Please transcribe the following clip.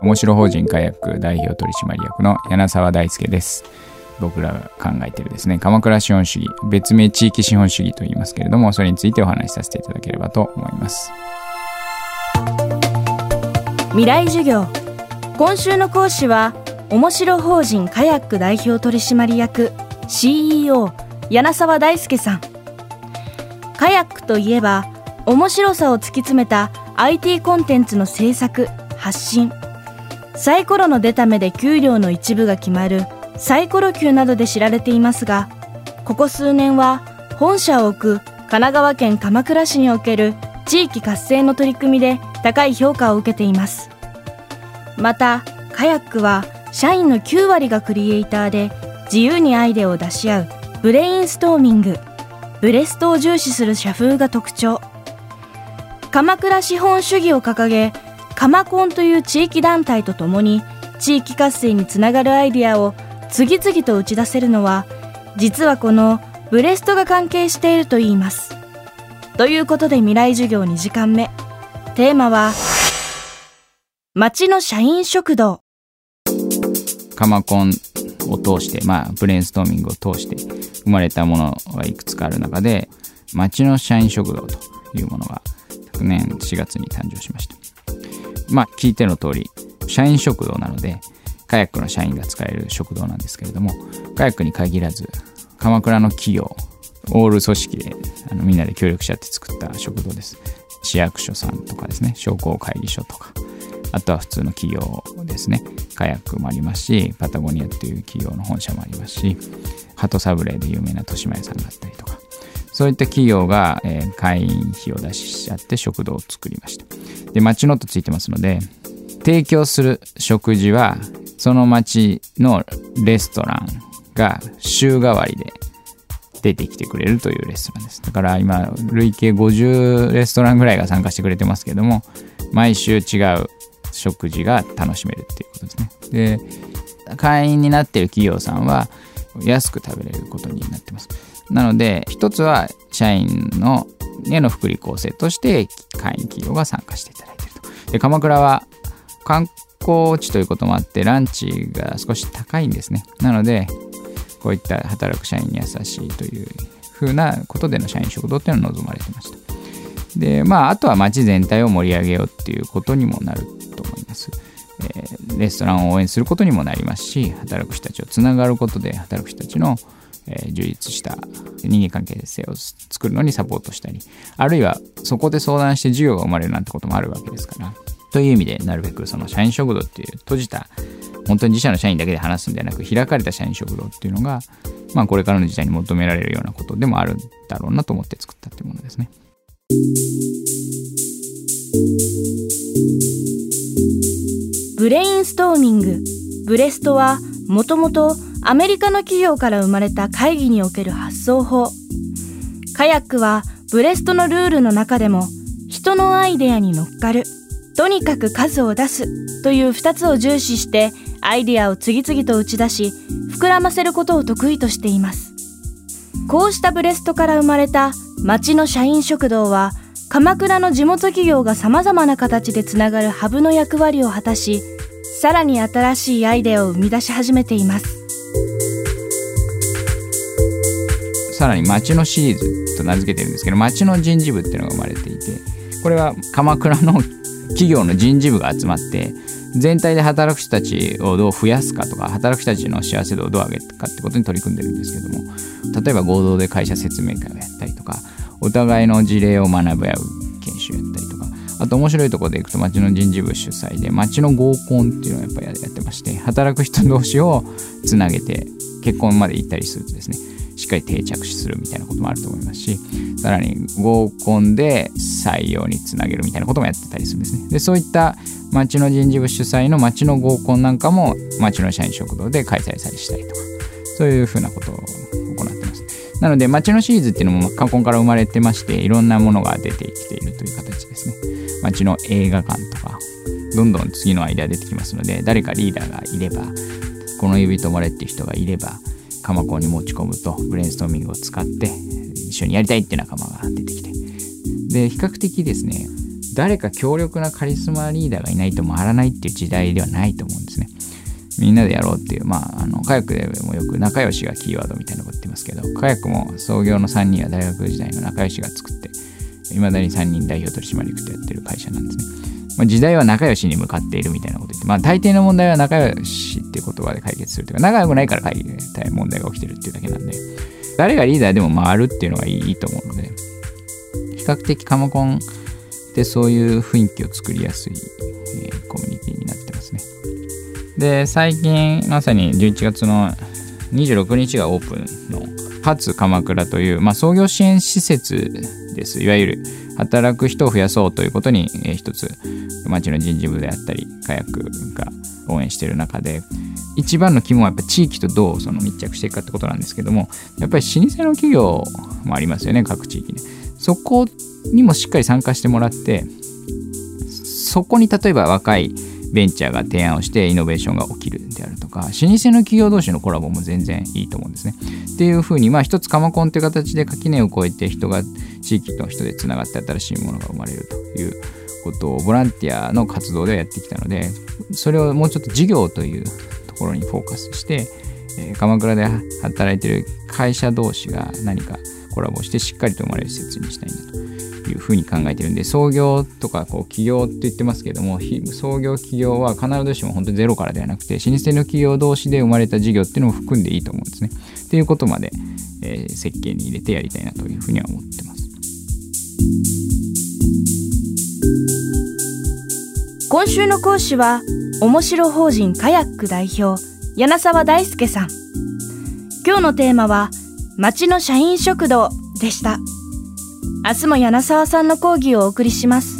面白法人カヤック代表取締役の柳沢大輔です。僕らが考えているですね鎌倉資本主義別名地域資本主義と言いますけれどもそれについてお話しさせていただければと思います。未来授業。今週の講師は面白法人カヤック代表取締役 CEO 柳沢大輔さん。カヤックといえば面白さを突き詰めた IT コンテンツの制作発信。サイコロの出た目で給料の一部が決まるサイコロ級などで知られていますがここ数年は本社を置く神奈川県鎌倉市における地域活性の取り組みで高い評価を受けています。またカヤックは社員の9割がクリエイターで自由にアイデアを出し合うブレインストーミングブレストを重視する社風が特徴。鎌倉資本主義を掲げ鎌コンという地域団体とともに地域活性につながるアイデアを次々と打ち出せるのは実はこのブレストが関係しているといいます。ということで未来授業2時間目。テーマは町の社員食堂。鎌コンを通してまあブレインストーミングを通して生まれたものがいくつかある中で町の社員食堂というものが昨年4月に誕生しました。まあ聞いての通り社員食堂なのでカヤックの社員が使える食堂なんですけれどもカヤックに限らず鎌倉の企業オール組織であのみんなで協力し合って作った食堂です。市役所さんとかですね商工会議所とかあとは普通の企業ですね。カヤックもありますしパタゴニアっていう企業の本社もありますしハトサブレーで有名な豊島屋さんがあったりとかそういった企業が、えー、会員費を出し合って食堂を作りましたで町のとついてますので提供する食事はその町のレストランが週替わりで出てきてくれるというレストランです。だから今、累計50レストランぐらいが参加してくれてますけども、毎週違う食事が楽しめるっていうことですね。で、会員になっている企業さんは安く食べれることになってます。なので、一つは社員のへの福利厚生として会員企業が参加していただいていると。で、鎌倉は観光地ということもあってランチが少し高いんですね。なのでこういった働く社員に優しいというふうなことでの社員食堂っていうのを望まれてました。でまああとは街全体を盛り上げようっていうことにもなると思います、え、レストランを応援することにもなりますし働く人たちをつながることで働く人たちのえ、充実した人間関係性を作るのにサポートしたりあるいはそこで相談して授業が生まれるなんてこともあるわけですからという意味で、なるべくその社員食堂っていう閉じた、本当に自社の社員だけで話すんではなく、開かれた社員食堂っていうのが、まあこれからの時代に求められるようなことでもあるんだろうなと思って作ったっていうものですね。ブレインストーミング、ブレストは、もともとアメリカの企業から生まれた会議における発想法。カヤックはブレストのルールの中でも人のアイデアに乗っかる。とにかく数を出す。という2つを重視してアイデアを次々と打ち出し膨らませることを得意としています。こうしたブレストから生まれた町の社員食堂は鎌倉の地元企業が様々な形でつながるハブの役割を果たしさらに新しいアイデアを生み出し始めています。さらに町のシリーズと名付けてるんですけど町の人事部っていうのが生まれていてこれは鎌倉の企業の人事部が集まって全体で働く人たちをどう増やすかとか働く人たちの幸せ度をどう上げるかってことに取り組んでるんですけども例えば合同で会社説明会をやったりとかお互いの事例を学ぶやあと面白いところでいくと町の人事部主催で町の合コンっていうのをやっぱりやってまして働く人同士をつなげて結婚まで行ったりするとですね。しっかり定着するみたいなこともあると思いますしさらに合コンで採用につなげるみたいなこともやってたりするんですね。でそういった町の人事部主催の町の合コンなんかも町の社員食堂で開催されしたりとかそういうふうなことを行ってます。なので町のシリーズっていうのも過去から生まれてましていろんなものが出てきているという形。ですね町の映画館とかどんどん次のアイデア出てきますので誰かリーダーがいればこの指止まれっていう人がいれば鎌子に持ち込むとブレインストーミングを使って一緒にやりたいって仲間が出てきてで比較的ですね誰か強力なカリスマリーダーがいないと回らないっていう時代ではないと思うんですね。みんなでやろうっていう、まあ、あの、カヤックでもよく仲良しがキーワードみたいなこと言ってますけど、カヤックも創業の3人は大学時代の仲良しが作って、いまだに3人代表取締役とやってる会社なんですね。まあ、時代は仲良しに向かっているみたいなこと言って、まあ、大抵の問題は仲良しっていう言葉で解決するというか、仲良くないから解問題が起きてるっていうだけなんで、誰がリーダーでも回るっていうのがいいと思うので、比較的カモコンってそういう雰囲気を作りやすい、えー、コミュニティになってますね。で、最近、まさに11月の26日がオープンの初鎌倉という、まあ、創業支援施設です。いわゆる働く人を増やそうということに、えー、一つ町の人事部であったり火薬が応援している中で一番の肝はやっぱ地域とどうその密着していくかってことなんですけどもやっぱり老舗の企業もありますよね各地域ねそこにもしっかり参加してもらってそこに例えば若いベンチャーが提案をしてイノベーションが起きるであるとか、老舗の企業同士のコラボも全然いいと思うんですね。っていうふうに、まあ一つカマコンという形で垣根を越えて人が地域の人でつながって新しいものが生まれるということをボランティアの活動ではやってきたので、それをもうちょっと事業というところにフォーカスして、えー、鎌倉で働いてる会社同士が何かコラボしてしっかりと生まれる施設にしたいなというふうに考えてるんで創業とかこう起業って言ってますけども創業起業は必ずしも本当にゼロからではなくて老舗の企業同士で生まれた事業っていうのも含んでいいと思うんですね。っていうことまで、えー、設計に入れてやりたいなというふうには思ってます。今週の講師は面白法人カヤック代表柳沢大輔さん今日のテーマは町の社員食堂でした。明日も柳沢さんの講義をお送りします。